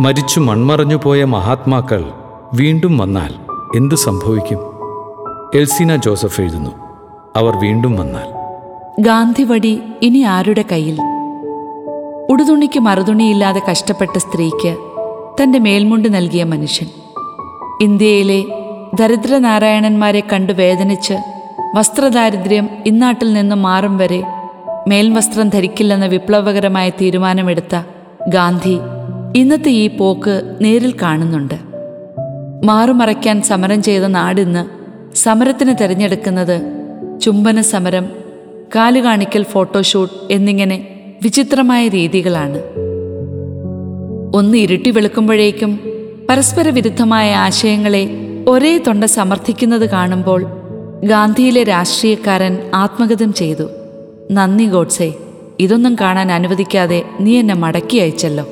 മരിച്ചു മൺമറഞ്ഞു പോയ മഹാത്മാക്കൾ വീണ്ടും വന്നാൽ എന്തു സംഭവിക്കും? എൽസീന ജോസഫ് എഴുതുന്നു. അവർ വീണ്ടും വന്നാൽ. ഗാന്ധിവടി ഇനി ആരുടെ കയ്യിൽ? ഉടുതുണിക്ക് മറുതുണിയില്ലാതെ കഷ്ടപ്പെട്ട സ്ത്രീക്ക് തന്റെ മേൽമുണ്ട് നൽകിയ മനുഷ്യൻ. ഇന്ത്യയിലെ ദരിദ്രനാരായണന്മാരെ കണ്ടു വേദനിച്ച് വസ്ത്രദാരിദ്ര്യം ഇന്നാട്ടിൽ നിന്ന് മാറും വരെ മേൽവസ്ത്രം ധരിക്കില്ലെന്ന വിപ്ലവകരമായ തീരുമാനമെടുത്ത ഗാന്ധി ഇന്നത്തെ ഈ പോക്ക് നേരിൽ കാണുന്നുണ്ട്. മാറുമറയ്ക്കാൻ സമരം ചെയ്ത നാടിന്ന് സമരത്തിന് തിരഞ്ഞെടുക്കുന്നത് ചുംബന സമരം കാലുകാണിക്കൽ ഫോട്ടോഷൂട്ട് എന്നിങ്ങനെ വിചിത്രമായ രീതികളാണ്. ഒന്ന് ഇരുട്ടി വെളുക്കുമ്പോഴേക്കും പരസ്പര വിരുദ്ധമായ ആശയങ്ങളെ ഒരേ തൊണ്ട സമർത്ഥിക്കുന്നത് കാണുമ്പോൾ ഗാന്ധിയിലെ രാഷ്ട്രീയക്കാരൻ ആത്മഗതം ചെയ്തു. നന്ദി ഗോഡ്സെ ഇതൊന്നും കാണാൻ അനുവദിക്കാതെ നീ എന്നെ മടക്കി അയച്ചല്ലോ.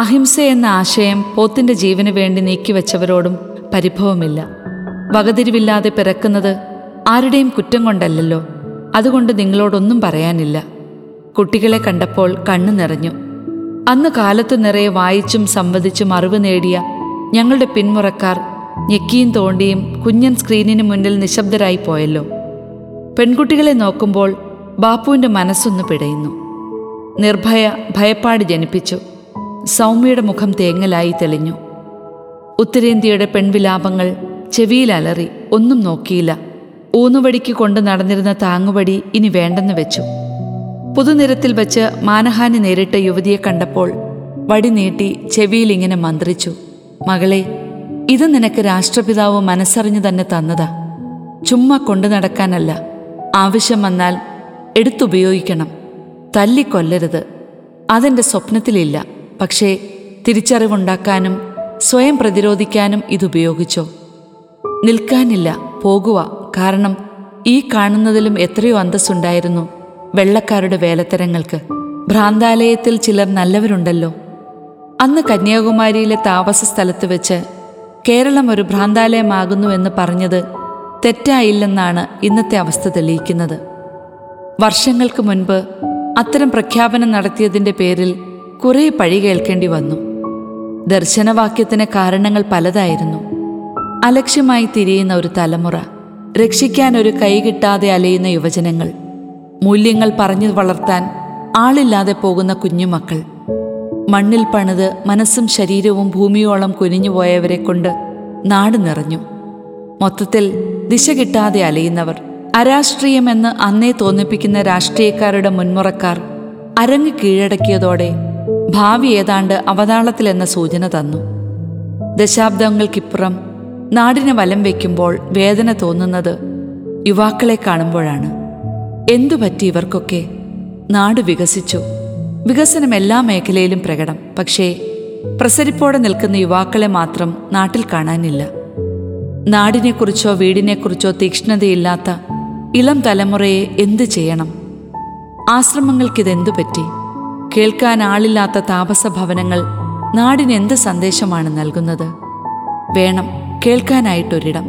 അഹിംസ എന്ന ആശയം പോത്തിന്റെ ജീവന് വേണ്ടി നീക്കിവെച്ചവരോടും പരിഭവമില്ല. വകതിരിവില്ലാതെ പിറക്കുന്നത് ആരുടെയും കുറ്റം കൊണ്ടല്ലല്ലോ. അതുകൊണ്ട് നിങ്ങളോടൊന്നും പറയാനില്ല. കുട്ടികളെ കണ്ടപ്പോൾ കണ്ണു നിറഞ്ഞു. അന്ന് കാലത്ത് നിറയെ വായിച്ചും സംവദിച്ചും അറിവ് നേടിയ ഞങ്ങളുടെ പിന്മുറക്കാർ ഞെക്കിയും തോണ്ടിയും കുഞ്ഞൻ സ്ക്രീനിന് മുന്നിൽ നിശബ്ദരായി പോയല്ലോ. പെൺകുട്ടികളെ നോക്കുമ്പോൾ ബാപ്പുവിന്റെ മനസ്സൊന്ന് പിടയുന്നു. നിർഭയ ഭയപ്പാട് ജനിപ്പിച്ചു. സൗമ്യയുടെ മുഖം തേങ്ങലായി തെളിഞ്ഞു. ഉത്തരേന്ത്യയുടെ പെൺവിലാപങ്ങൾ ചെവിയിലലറി ഒന്നും നോക്കിയില്ല. ഊന്നുവടിക്ക് കൊണ്ട് നടന്നിരുന്ന താങ്ങുവടി ഇനി വേണ്ടെന്ന് വെച്ചു. പുതുനിരത്തിൽ വച്ച് മാനഹാനി നേരിട്ട യുവതിയെ കണ്ടപ്പോൾ വടി നീട്ടി ചെവിയിൽ ഇങ്ങനെ മന്ത്രിച്ചു മകളെ ഇത് നിനക്ക് രാഷ്ട്രപിതാവ് മനസ്സറിഞ്ഞു തന്നെ തന്നതാ. ചുമ്മാ കൊണ്ടു നടക്കാനല്ല. ആവശ്യം വന്നാൽ എടുത്തുപയോഗിക്കണം. തല്ലിക്കൊല്ലരുത്. അതെന്റെ സ്വപ്നത്തിലില്ല. പക്ഷേ തിരിച്ചറിവുണ്ടാക്കാനും സ്വയം പ്രതിരോധിക്കാനും ഇതുപയോഗിച്ചോ? നിൽക്കാനില്ല പോകുക. കാരണം ഈ കാണുന്നതിലും എത്രയോ അന്തസ്സുണ്ടായിരുന്നു വെള്ളക്കാരുടെ വേലത്തരങ്ങൾക്ക്. ഭ്രാന്താലയത്തിൽ ചിലർ നല്ലവരുണ്ടല്ലോ. അന്ന് കന്യാകുമാരിയിലെ താമസ സ്ഥലത്ത് വെച്ച് കേരളം ഒരു ഭ്രാന്താലയമാകുന്നുവെന്ന് പറഞ്ഞത് തെറ്റായില്ലെന്നാണ് ഇന്നത്തെ അവസ്ഥ തെളിയിക്കുന്നത്. വർഷങ്ങൾക്ക് മുൻപ് അത്തരം പ്രഖ്യാപനം നടത്തിയതിന്റെ പേരിൽ കുറേ പഴി കേൾക്കേണ്ടി വന്നു. ദർശനവാക്യത്തിന് കാരണങ്ങൾ പലതായിരുന്നു. അലക്ഷ്യമായി തിരിയുന്ന ഒരു തലമുറ രക്ഷിക്കാൻ ഒരു കൈ കിട്ടാതെ അലയുന്ന യുവജനങ്ങൾ മൂല്യങ്ങൾ പറഞ്ഞു വളർത്താൻ ആളില്ലാതെ പോകുന്ന കുഞ്ഞുമക്കൾ. മണ്ണിൽ പണിത് മനസ്സും ശരീരവും ഭൂമിയോളം കുനിഞ്ഞുപോയവരെ കൊണ്ട് നാട് നിറഞ്ഞു. മൊത്തത്തിൽ ദിശ കിട്ടാതെ അലയുന്നവർ അരാഷ്ട്രീയമെന്ന് അന്നേ തോന്നിപ്പിക്കുന്ന രാഷ്ട്രീയക്കാരുടെ മുൻമുറക്കാർ അരങ്ങ് കീഴടക്കിയതോടെ ഭാവി ഏതാണ്ട് അവതാളത്തിലെന്ന സൂചന തന്നു. ദശാബ്ദങ്ങൾക്കിപ്പുറം നാടിനെ വലം വയ്ക്കുമ്പോൾ വേദന തോന്നുന്നത് യുവാക്കളെ കാണുമ്പോഴാണ്. എന്തു പറ്റി ഇവർക്കൊക്കെ? നാട് വികസിച്ചു. വികസനം എല്ലാ മേഖലയിലും പ്രകടം. പക്ഷേ പ്രസരിപ്പോടെ നിൽക്കുന്ന യുവാക്കളെ മാത്രം നാട്ടിൽ കാണാനില്ല. നാടിനെക്കുറിച്ചോ വീടിനെക്കുറിച്ചോ തീക്ഷ്ണതയില്ലാത്ത ഇളം തലമുറയെ എന്തു ചെയ്യണം? ആശ്രമങ്ങൾക്കിതെന്തു പറ്റി കേൾക്കാൻ ആളില്ലാത്ത താപസ ഭവനങ്ങൾ നാടിനെന്ത് സന്ദേശമാണ് നൽകുന്നത്? വേണം കേൾക്കാനായിട്ടൊരിടം.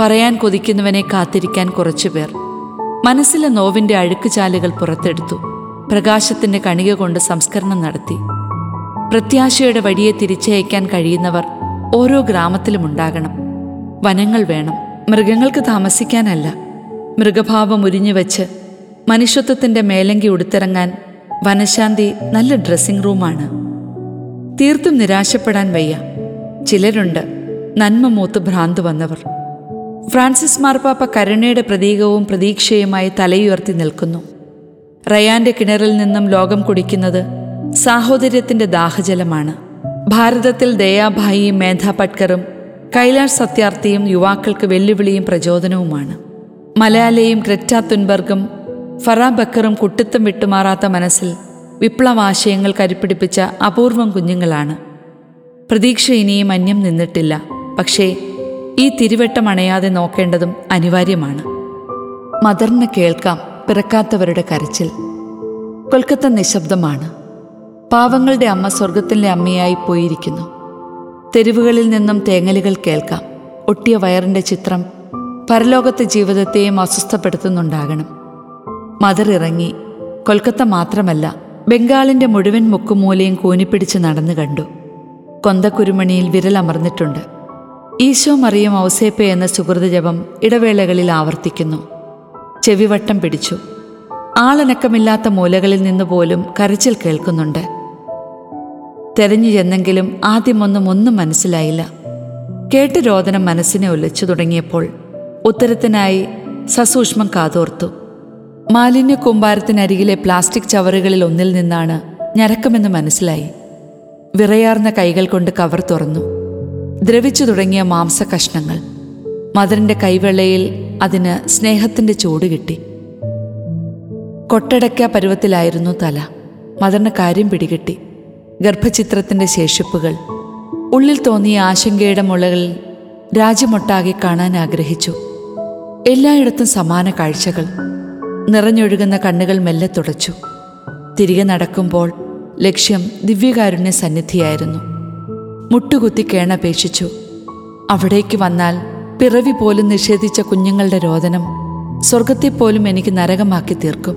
പറയാൻ കൊതിക്കുന്നവനെ കാത്തിരിക്കാൻ കുറച്ചുപേർ. മനസ്സിലെ നോവിന്റെ അഴുക്കുചാലുകൾ പുറത്തെടുത്തു. പ്രകാശത്തിന്റെ കണിക കൊണ്ട് സംസ്കരണം നടത്തി. പ്രത്യാശയുടെ വഴിയെ തിരിച്ചയക്കാൻ കഴിയുന്നവർ ഓരോ ഗ്രാമത്തിലും ഉണ്ടാകണം. വനങ്ങൾ വേണം. മൃഗങ്ങൾക്ക് താമസിക്കാനല്ല. മൃഗഭാവം ഉരിഞ്ഞുവെച്ച് മനുഷ്യത്വത്തിന്റെ മേലങ്കി ഉടുത്തിറങ്ങാൻ വനശാന്തി നല്ല ഡ്രസ്സിംഗ് റൂമാണ്. തീർത്തും നിരാശപ്പെടാൻ വയ്യ. ചിലരുണ്ട് നന്മ മൂത്ത് ഭ്രാന്ത് വന്നവർ. ഫ്രാൻസിസ് മാർപ്പാപ്പ കരുണയുടെ പ്രതീകവും പ്രതീക്ഷയുമായി തലയുയർത്തി നിൽക്കുന്നു. റയാന്റെ കിണറിൽ നിന്നും ലോകം കുടിക്കുന്നത് സാഹോദര്യത്തിന്റെ ദാഹജലമാണ്. ഭാരതത്തിൽ ദയാഭായിയും മേധാ പട്കറും കൈലാഷ് സത്യാർത്ഥിയും യുവാക്കൾക്ക് വെല്ലുവിളിയും പ്രചോദനവുമാണ്. മലയാലയും ഗ്രറ്റ തുൻബർഗും ഫറാ ബക്കറും കുട്ടിത്തം വിട്ടുമാറാത്ത മനസ്സിൽ വിപ്ലവാശയങ്ങൾ കരിപ്പിടിപ്പിച്ച അപൂർവം കുഞ്ഞുങ്ങളാണ്. പ്രതീക്ഷ ഇനിയും അന്യം നിന്നിട്ടില്ല. പക്ഷേ ഈ തിരുവട്ടം അണയാതെ നോക്കേണ്ടതും അനിവാര്യമാണ്. മദറിന് കേൾക്കാം പിറക്കാത്തവരുടെ കരച്ചിൽ. കൊൽക്കത്ത നിശബ്ദമാണ്. പാവങ്ങളുടെ അമ്മ സ്വർഗത്തിന്റെ അമ്മയായി പോയിരിക്കുന്നു. തെരുവുകളിൽ നിന്നും തേങ്ങലുകൾ കേൾക്കാം. ഒട്ടിയ വയറിന്റെ ചിത്രം പരലോകത്തെ ജീവിതത്തെയും അസ്വസ്ഥപ്പെടുത്തുന്നുണ്ടാകണം. മദർ ഇറങ്ങി. കൊൽക്കത്ത മാത്രമല്ല ബംഗാളിന്റെ മുഴുവൻ മുക്കുമൂലയും കൂനിപ്പിടിച്ച് നടന്നു കണ്ടു. കൊന്തക്കുരുമണിയിൽ വിരലമർന്നിട്ടുണ്ട്. ഈശോ മറിയം ഔസേപ്പ എന്ന സുഹൃത ജപം ഇടവേളകളിൽ ആവർത്തിക്കുന്നു. ചെവിവട്ടം പിടിച്ചു. ആളനക്കമില്ലാത്ത മൂലകളിൽ നിന്ന് പോലും കരച്ചിൽ കേൾക്കുന്നുണ്ട്. തെരഞ്ഞു ചെന്നെങ്കിലും ആദ്യമൊന്നും ഒന്നും മനസ്സിലായില്ല. കേട്ട് രോദനം മനസ്സിനെ ഒലിച്ചു തുടങ്ങിയപ്പോൾ ഉത്തരത്തിനായി സസൂക്ഷ്മം കാതോർത്തു. മാലിന്യ കൂമ്പാരത്തിനരികിലെ പ്ലാസ്റ്റിക് ചവറുകളിൽ ഒന്നിൽ നിന്നാണ് ഞരക്കമെന്ന് മനസ്സിലായി. വിറയാർന്ന കൈകൾ കൊണ്ട് കവർ തുറന്നു. ദ്രവിച്ചു തുടങ്ങിയ മാംസ കഷ്ണങ്ങൾ മദറിന്റെ കൈവെള്ളയിൽ അതിന് സ്നേഹത്തിന്റെ ചൂട് കിട്ടി. കൊട്ടടക്ക പരുവത്തിലായിരുന്നു തല. മദറിന് കാര്യം പിടികിട്ടി. ഗർഭചിത്രത്തിന്റെ ശേഷിപ്പുകൾ. ഉള്ളിൽ തോന്നിയ ആശങ്കയുടെ മുളകളിൽ രാജ്യമൊട്ടാകെ കാണാൻ ആഗ്രഹിച്ചു. എല്ലായിടത്തും സമാന കാഴ്ചകൾ. നിറഞ്ഞൊഴുകുന്ന കണ്ണുകൾ മെല്ലെ തുടച്ചു. തിരികെ നടക്കുമ്പോൾ ലക്ഷ്യം ദിവ്യകാരുണ്യ സന്നിധിയായിരുന്നു. മുട്ടുകുത്തി കേണപേക്ഷിച്ചു അവിടേക്ക് വന്നാൽ പിറവി പോലും നിഷേധിച്ച കുഞ്ഞുങ്ങളുടെ രോദനം സ്വർഗത്തെപ്പോലും എനിക്ക് നരകമാക്കി തീർക്കും.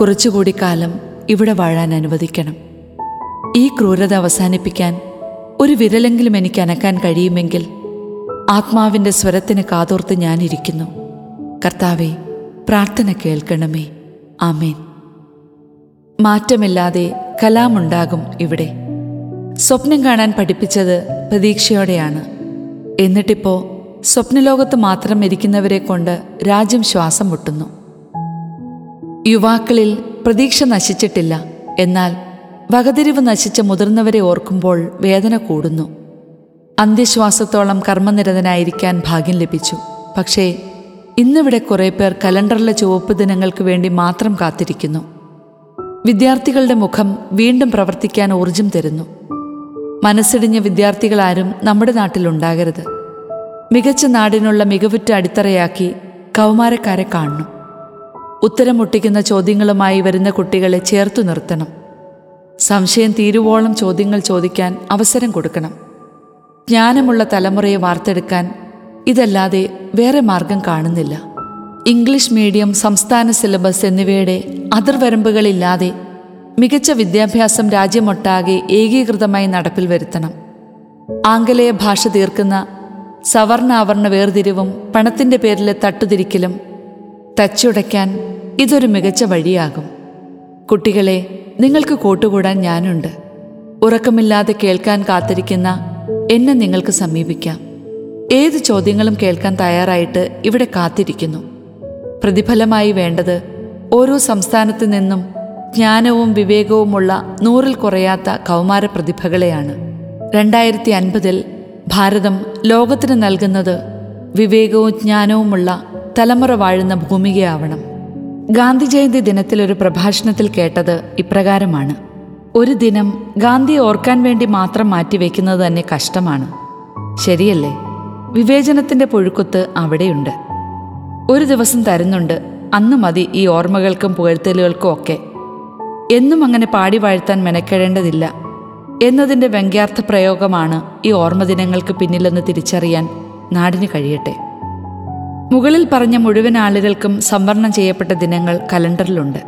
കുറച്ചുകൂടി കാലം ഇവിടെ വാഴാൻ അനുവദിക്കണം. ഈ ക്രൂരത അവസാനിപ്പിക്കാൻ ഒരു വിരലെങ്കിലും എനിക്ക് അനക്കാൻ കഴിയുമെങ്കിൽ ആത്മാവിന്റെ സ്വരത്തിന് കാതോർത്ത് ഞാനിരിക്കുന്നു കർത്താവെ പ്രാർത്ഥന കേൾക്കണമേ. ആമേൻ. മാറ്റമില്ലാതെ കലാമുണ്ടാകും ഇവിടെ. സ്വപ്നം കാണാൻ പഠിപ്പിച്ചത് പ്രതീക്ഷയോടെയാണ്. എന്നിട്ടിപ്പോ സ്വപ്നലോകത്ത് മാത്രം ഇരിക്കുന്നവരെ കൊണ്ട് രാജ്യം ശ്വാസം മുട്ടുന്നു. യുവാക്കളിൽ പ്രതീക്ഷ നശിച്ചിട്ടില്ല. എന്നാൽ വകതിരിവ് നശിച്ച മുതിർന്നവരെ ഓർക്കുമ്പോൾ വേദന കൂടുന്നു. അന്ത്യശ്വാസത്തോളം കർമ്മനിരതനായിരിക്കാൻ ഭാഗ്യം ലഭിച്ചു. പക്ഷേ ഇന്നിവിടെ കുറേ പേർ കലണ്ടറിലെ ചുവപ്പ് ദിനങ്ങൾക്ക് വേണ്ടി മാത്രം കാത്തിരിക്കുന്നു. വിദ്യാർത്ഥികളുടെ മുഖം വീണ്ടും പ്രവർത്തിക്കാൻ ഊർജം തരുന്നു. മനസ്സിടിഞ്ഞ വിദ്യാർത്ഥികളാരും നമ്മുടെ നാട്ടിലുണ്ടാകരുത് മികച്ച നാടിനുള്ള മികവുറ്റ അടിത്തറയാക്കി കൗമാരക്കാരെ കാണണം. ഉത്തരം മുട്ടിക്കുന്ന ചോദ്യങ്ങളുമായി വരുന്ന കുട്ടികളെ ചേർത്തു നിർത്തണം. സംശയം തീരുവോളം ചോദ്യങ്ങൾ ചോദിക്കാൻ അവസരം കൊടുക്കണം. ജ്ഞാനമുള്ള തലമുറയെ വാർത്തെടുക്കാൻ ഇതല്ലാതെ വേറെ മാർഗം കാണുന്നില്ല. ഇംഗ്ലീഷ് മീഡിയം സംസ്ഥാന സിലബസ് എന്നിവയുടെ അതിർവരമ്പുകളില്ലാതെ മികച്ച വിദ്യാഭ്യാസം രാജ്യമൊട്ടാകെ ഏകീകൃതമായി നടപ്പിൽ വരുത്തണം. ആംഗലേയ ഭാഷ തീർക്കുന്ന സവർണാവർണ വേർതിരിവും പണത്തിന്റെ പേരിലെ തട്ടുതിരിക്കലും തച്ചുടയ്ക്കാൻ ഇതൊരു മികച്ച വഴിയാകും. കുട്ടികളെ നിങ്ങൾക്ക് കൂട്ടുകൂടാൻ ഞാനുണ്ട്. ഉറക്കമില്ലാതെ കേൾക്കാൻ കാത്തിരിക്കുന്ന എന്നെ നിങ്ങൾക്ക് സമീപിക്കാം. ഏത് ചോദ്യങ്ങളും കേൾക്കാൻ തയ്യാറായിട്ട് ഇവിടെ കാത്തിരിക്കുന്നു. പ്രതിഫലമായി വേണ്ടത് ഓരോ സംസ്ഥാനത്തു നിന്നും ജ്ഞാനവും വിവേകവുമുള്ള നൂറിൽ കുറയാത്ത കൗമാര പ്രതിഭകളെയാണ്. രണ്ടായിരത്തി അൻപതിൽ ഭാരതം ലോകത്തിന് നൽകുന്നത് വിവേകവും ജ്ഞാനവുമുള്ള തലമുറ വാഴുന്ന ഭൂമികയാവണം. ഗാന്ധി ജയന്തി ദിനത്തിൽ ഒരു പ്രഭാഷണത്തിൽ കേട്ടത് ഇപ്രകാരമാണ്. ഒരു ദിനം ഗാന്ധി ഓർക്കാൻ വേണ്ടി മാത്രം മാറ്റിവെക്കുന്നത് തന്നെ കഷ്ടമാണ്. ശരിയല്ലേ? വിവേചനത്തിന്റെ പുഴുക്കുത്ത് അവിടെയുണ്ട്. ഒരു ദിവസം തരുന്നുണ്ട്. അന്ന് മതി ഈ ഓർമ്മകൾക്കും പുകഴ്ത്തലുകൾക്കും ഒക്കെ. എന്നും അങ്ങനെ പാടി വാഴ്ത്താൻ മെനക്കെടേണ്ടതില്ല. എന്നതിന്റെ വ്യംഗ്യാർത്ഥ പ്രയോഗമാണ് ഈ ഓർമ്മ ദിനങ്ങൾക്ക് പിന്നിലെന്ന് തിരിച്ചറിയാൻ നാടിന് കഴിയട്ടെ. മുകളിൽ പറഞ്ഞ മുഴുവൻ ആളുകൾക്കും സംവരണം ചെയ്യപ്പെട്ട ദിനങ്ങൾ കലണ്ടറിലുണ്ട്.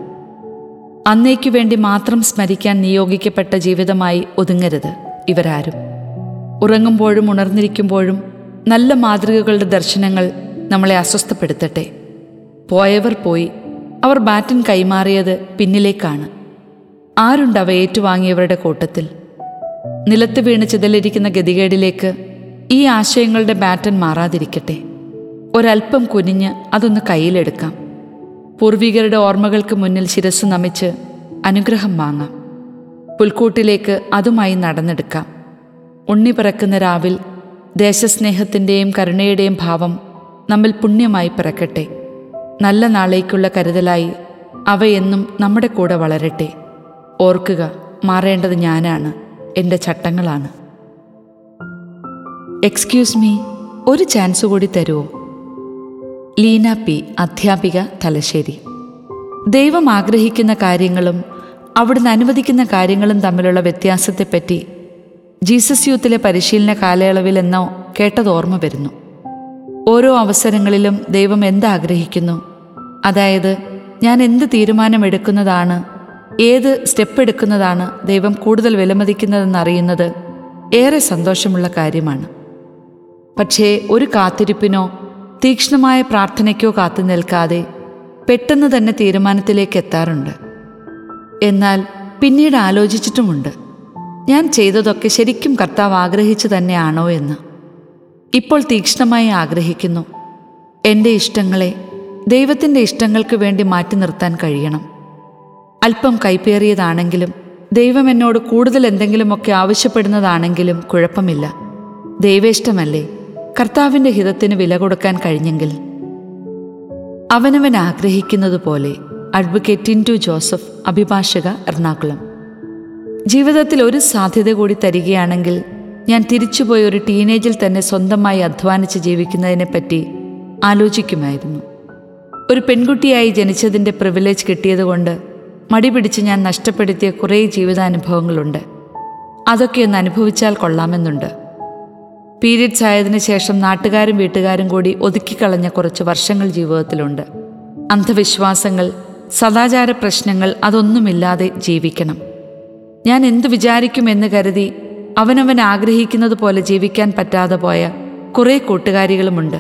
അന്നേക്കു വേണ്ടി മാത്രം സ്മരിക്കാൻ നിയോഗിക്കപ്പെട്ട ജീവിതമായി ഒതുങ്ങരുത് ഇവരാരും. ഉറങ്ങുമ്പോഴും ഉണർന്നിരിക്കുമ്പോഴും നല്ല മാതൃകകളുടെ ദർശനങ്ങൾ നമ്മളെ അസ്വസ്ഥപ്പെടുത്തട്ടെ. പോയവർ പോയി അവർ ബാറ്റൻ കൈമാറിയത് പിന്നിലേക്കാണ്. ആരുണ്ട് അവ ഏറ്റുവാങ്ങിയവരുടെ കൂട്ടത്തിൽ? നിലത്ത് വീണ് ചിതലിരിക്കുന്ന ഗതികേടിലേക്ക് ഈ ആശയങ്ങളുടെ ബാറ്റൻ മാറാതിരിക്കട്ടെ. ഒരൽപ്പം കുനിഞ്ഞ് അതൊന്ന് കയ്യിലെടുക്കാം. പൂർവികരുടെ ഓർമ്മകൾക്ക് മുന്നിൽ ശിരസ് നമിച്ച് അനുഗ്രഹം വാങ്ങാം. പുൽക്കൂട്ടിലേക്ക് അതുമായി നടന്നെടുക്കാം. ഉണ്ണി പിറക്കുന്ന രാവിൽ ദേശസ്നേഹത്തിന്റെയും കരുണയുടെയും ഭാവം നമ്മിൽ പുണ്യമായി പിറക്കട്ടെ. നല്ല നാളേക്കുള്ള കരുതലായി അവയെന്നും നമ്മുടെ കൂടെ വളരട്ടെ. ഓർക്കുക മാറേണ്ടത് ഞാനാണ് എന്റെ ചട്ടങ്ങളാണ്. എക്സ്ക്യൂസ് മീ ഒരു ചാൻസ് കൂടി തരുമോ ലീന പി അധ്യാപിക തലശ്ശേരി. ദൈവം ആഗ്രഹിക്കുന്ന കാര്യങ്ങളും അവിടുന്ന് അനുവദിക്കുന്ന കാര്യങ്ങളും തമ്മിലുള്ള വ്യത്യാസത്തെപ്പറ്റി ജീസസ് യൂത്തിലെ പരിശീലന കാലയളവിൽ എന്നോ കേട്ടത് ഓർമ്മ വരുന്നു. ഓരോ അവസരങ്ങളിലും ദൈവം എന്താഗ്രഹിക്കുന്നു അതായത് ഞാൻ എന്ത് തീരുമാനമെടുക്കുന്നതാണ് ഏത് സ്റ്റെപ്പ് എടുക്കുന്നതാണ് ദൈവം കൂടുതൽ വിലമതിക്കുന്നതെന്നറിയുന്നത് ഏറെ സന്തോഷമുള്ള കാര്യമാണ്. പക്ഷേ ഒരു കാത്തിരിപ്പിനോ തീക്ഷ്ണമായ പ്രാർത്ഥനയ്ക്കോ കാത്തു നിൽക്കാതെ പെട്ടെന്ന് തന്നെ തീരുമാനത്തിലേക്ക് എത്താറുണ്ട്. എന്നാൽ പിന്നീട് ആലോചിച്ചിട്ടുമുണ്ട്. ഞാൻ ചെയ്തതൊക്കെ ശരിക്കും കർത്താവ് ആഗ്രഹിച്ചു തന്നെയാണോ എന്ന്. ഇപ്പോൾ തീക്ഷ്ണമായി ആഗ്രഹിക്കുന്നു. എന്റെ ഇഷ്ടങ്ങളെ ദൈവത്തിന്റെ ഇഷ്ടങ്ങൾക്ക് വേണ്ടി മാറ്റി നിർത്താൻ കഴിയണം. അല്പം കൈപ്പേറിയതാണെങ്കിലും ദൈവം എന്നോട് കൂടുതൽ എന്തെങ്കിലുമൊക്കെ ആവശ്യപ്പെടുന്നതാണെങ്കിലും കുഴപ്പമില്ല. ദൈവേഷ്ടമല്ലേ കർത്താവിന്റെ ഹിതത്തിന് വില കൊടുക്കാൻ കഴിഞ്ഞെങ്കിൽ. അവനവൻ ആഗ്രഹിക്കുന്നത് പോലെ അഡ്വക്കേറ്റ് ടിന്റു ജോസഫ് അഭിഭാഷക എറണാകുളം. ജീവിതത്തിൽ ഒരു സാധ്യത കൂടി തരികയാണെങ്കിൽ ഞാൻ തിരിച്ചുപോയി ഒരു ടീനേജിൽ തന്നെ സ്വന്തമായി അധ്വാനിച്ച് ജീവിക്കുന്നതിനെപ്പറ്റി ആലോചിക്കുമായിരുന്നു. ഒരു പെൺകുട്ടിയായി ജനിച്ചതിന്റെ പ്രിവിലേജ് കിട്ടിയതുകൊണ്ട് മടി പിടിച്ച് ഞാൻ നഷ്ടപ്പെടുത്തിയ കുറേ ജീവിതാനുഭവങ്ങളുണ്ട്. അതൊക്കെ ഒന്ന് അനുഭവിച്ചാൽ കൊള്ളാമെന്നുണ്ട്. പീരിയഡ്സ് ആയതിനു ശേഷം നാട്ടുകാരും വീട്ടുകാരും കൂടി ഒതുക്കിക്കളഞ്ഞ കുറച്ച് വർഷങ്ങൾ ജീവിതത്തിലുണ്ട്. അന്ധവിശ്വാസങ്ങൾ സദാചാര പ്രശ്നങ്ങൾ അതൊന്നുമില്ലാതെ ജീവിക്കണം. ഞാൻ എന്തു വിചാരിക്കുമെന്ന് കരുതി അവനവൻ ആഗ്രഹിക്കുന്നത് പോലെ ജീവിക്കാൻ പറ്റാതെ പോയ കുറേ കൂട്ടുകാരികളുമുണ്ട്.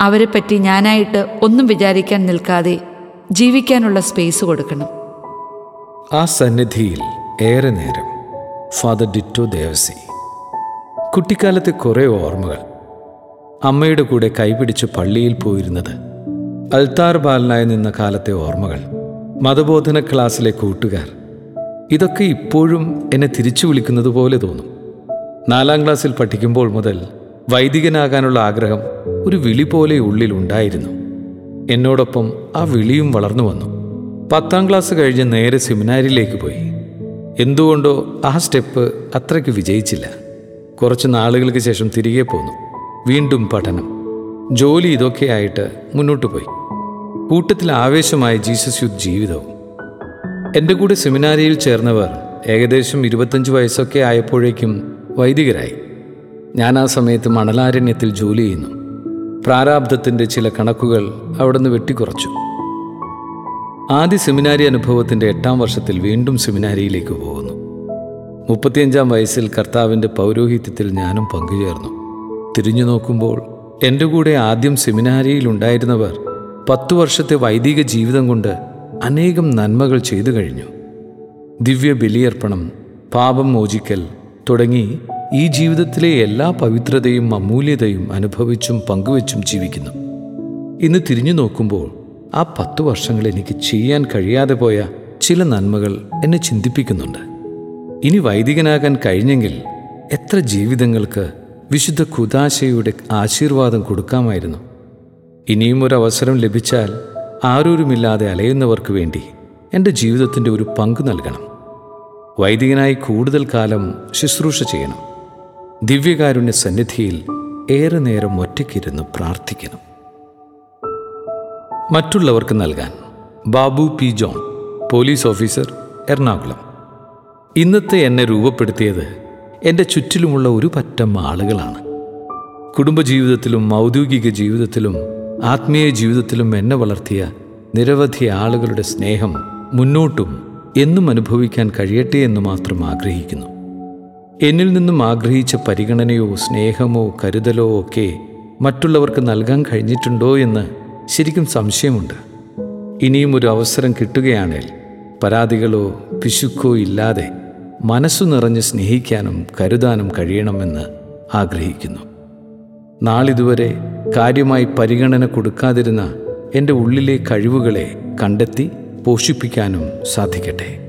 അവരെപ്പറ്റി ഞാനായിട്ട് ഒന്നും വിചാരിക്കാൻ നിൽക്കാതെ ജീവിക്കാനുള്ള സ്പേസ് കൊടുക്കണം. ആ സന്നിധിയിൽ ഏറെ നേരം ഫാദർ ഡിറ്റോ ദേവസി. കുട്ടിക്കാലത്തെ കുറേ ഓർമ്മകൾ. അമ്മയുടെ കൂടെ കൈപിടിച്ച് പള്ളിയിൽ പോയിരുന്നത് അൽത്താർ ബാലനായി നിന്ന കാലത്തെ ഓർമ്മകൾ. മതബോധന ക്ലാസ്സിലെ കൂട്ടുകാർ. ഇതൊക്കെ ഇപ്പോഴും എന്നെ തിരിച്ചു വിളിക്കുന്നത് പോലെ തോന്നും. നാലാം ക്ലാസ്സിൽ പഠിക്കുമ്പോൾ മുതൽ വൈദികനാകാനുള്ള ആഗ്രഹം ഒരു വിളി പോലെ ഉള്ളിൽ ഉണ്ടായിരുന്നു. എന്നോടൊപ്പം ആ വിളിയും വളർന്നു വന്നു. പത്താം ക്ലാസ് കഴിഞ്ഞ് നേരെ സെമിനാരിയിലേക്ക് പോയി. എന്തുകൊണ്ടോ ആ സ്റ്റെപ്പ് അത്രയ്ക്ക് വിജയിച്ചില്ല. കുറച്ച് നാളുകൾക്ക് ശേഷം തിരികെ പോന്നു. വീണ്ടും പഠനം. ജോലി ഇതൊക്കെയായിട്ട് മുന്നോട്ട് പോയി. കൂട്ടത്തിൽ ആവേശമായ ജീസസ് യുദ്ധ ജീവിതവും. എന്റെ കൂടെ സെമിനാരിയിൽ ചേർന്നവർ ഏകദേശം ഇരുപത്തഞ്ച് വയസ്സൊക്കെ ആയപ്പോഴേക്കും വൈദികരായി. ഞാൻ ആ സമയത്ത് മണലാരണ്യത്തിൽ ജോലി ചെയ്യുന്നു. പ്രാരാബ്ധത്തിന്റെ ചില കണക്കുകൾ അവിടുന്ന് വെട്ടിക്കുറച്ചു. ആദ്യ സെമിനാരി അനുഭവത്തിന്റെ എട്ടാം വർഷത്തിൽ വീണ്ടും സെമിനാരിയിലേക്ക് പോകുന്നു. മുപ്പത്തിയഞ്ചാം വയസ്സിൽ കർത്താവിന്റെ പൗരോഹിത്യത്തിൽ ഞാനും പങ്കുചേർന്നു. തിരിഞ്ഞു നോക്കുമ്പോൾ എന്റെ കൂടെ ആദ്യം സെമിനാരിയിൽ ഉണ്ടായിരുന്നവർ പത്തു വർഷത്തെ വൈദിക ജീവിതം കൊണ്ട് അനേകം നന്മകൾ ചെയ്തു കഴിഞ്ഞു. ദിവ്യ ബലിയർപ്പണം പാപം മോചിക്കൽ തുടങ്ങി ഈ ജീവിതത്തിലെ എല്ലാ പവിത്രതയും അമൂല്യതയും അനുഭവിച്ചും പങ്കുവച്ചും ജീവിക്കുന്നു. ഇന്ന് തിരിഞ്ഞു നോക്കുമ്പോൾ ആ പത്തു വർഷങ്ങൾ എനിക്ക് ചെയ്യാൻ കഴിയാതെ പോയ ചില നന്മകൾ എന്നെ ചിന്തിപ്പിക്കുന്നുണ്ട്. ഇനി വൈദികനാകാൻ കഴിഞ്ഞെങ്കിൽ എത്ര ജീവിതങ്ങൾക്ക് വിശുദ്ധ കുദാശയുടെ ആശീർവാദം കൊടുക്കാമായിരുന്നു. ഇനിയും ഒരു അവസരം ലഭിച്ചാൽ ആരൂരുമില്ലാതെ അലയുന്നവർക്ക് വേണ്ടി എന്റെ ജീവിതത്തിന്റെ ഒരു പങ്ക് നൽകണം. വൈദികനായി കൂടുതൽ കാലം ശുശ്രൂഷ ചെയ്യണം. ദിവ്യകാരുണ്യ സന്നിധിയിൽ ഏറെ നേരം ഒറ്റയ്ക്കിരുന്ന് പ്രാർത്ഥിക്കണം. മറ്റുള്ളവർക്ക് നൽകാൻ Babu P John police officer Ernakulam. ഇന്നത്തെ എന്നെ രൂപപ്പെടുത്തിയത് എന്റെ ചുറ്റിലുമുള്ള ഒരു പറ്റം ആളുകളാണ്. കുടുംബജീവിതത്തിലും ഔദ്യോഗിക ജീവിതത്തിലും ആത്മീയ ജീവിതത്തിലും എന്നെ വളർത്തിയ നിരവധി ആളുകളുടെ സ്നേഹം മുന്നോട്ടും എന്നും അനുഭവിക്കാൻ കഴിയട്ടെ എന്ന് മാത്രം ആഗ്രഹിക്കുന്നു. എന്നിൽ നിന്നും ആഗ്രഹിച്ച പരിഗണനയോ സ്നേഹമോ കരുതലോ ഒക്കെ മറ്റുള്ളവർക്ക് നൽകാൻ കഴിഞ്ഞിട്ടുണ്ടോ എന്ന് ശരിക്കും സംശയമുണ്ട്. ഇനിയും ഒരു അവസരം കിട്ടുകയാണെങ്കിൽ പരാതികളോ പിശുക്കോ ഇല്ലാതെ മനസ്സു നിറഞ്ഞ് സ്നേഹിക്കാനും കരുതാനും കഴിയണമെന്ന് ആഗ്രഹിക്കുന്നു. നാളിതുവരെ കാര്യമായി പരിഗണന കൊടുക്കാതിരുന്ന എന്റെ ഉള്ളിലെ കഴിവുകളെ കണ്ടെത്തി പോഷിപ്പിക്കാനും സാധിക്കട്ടെ.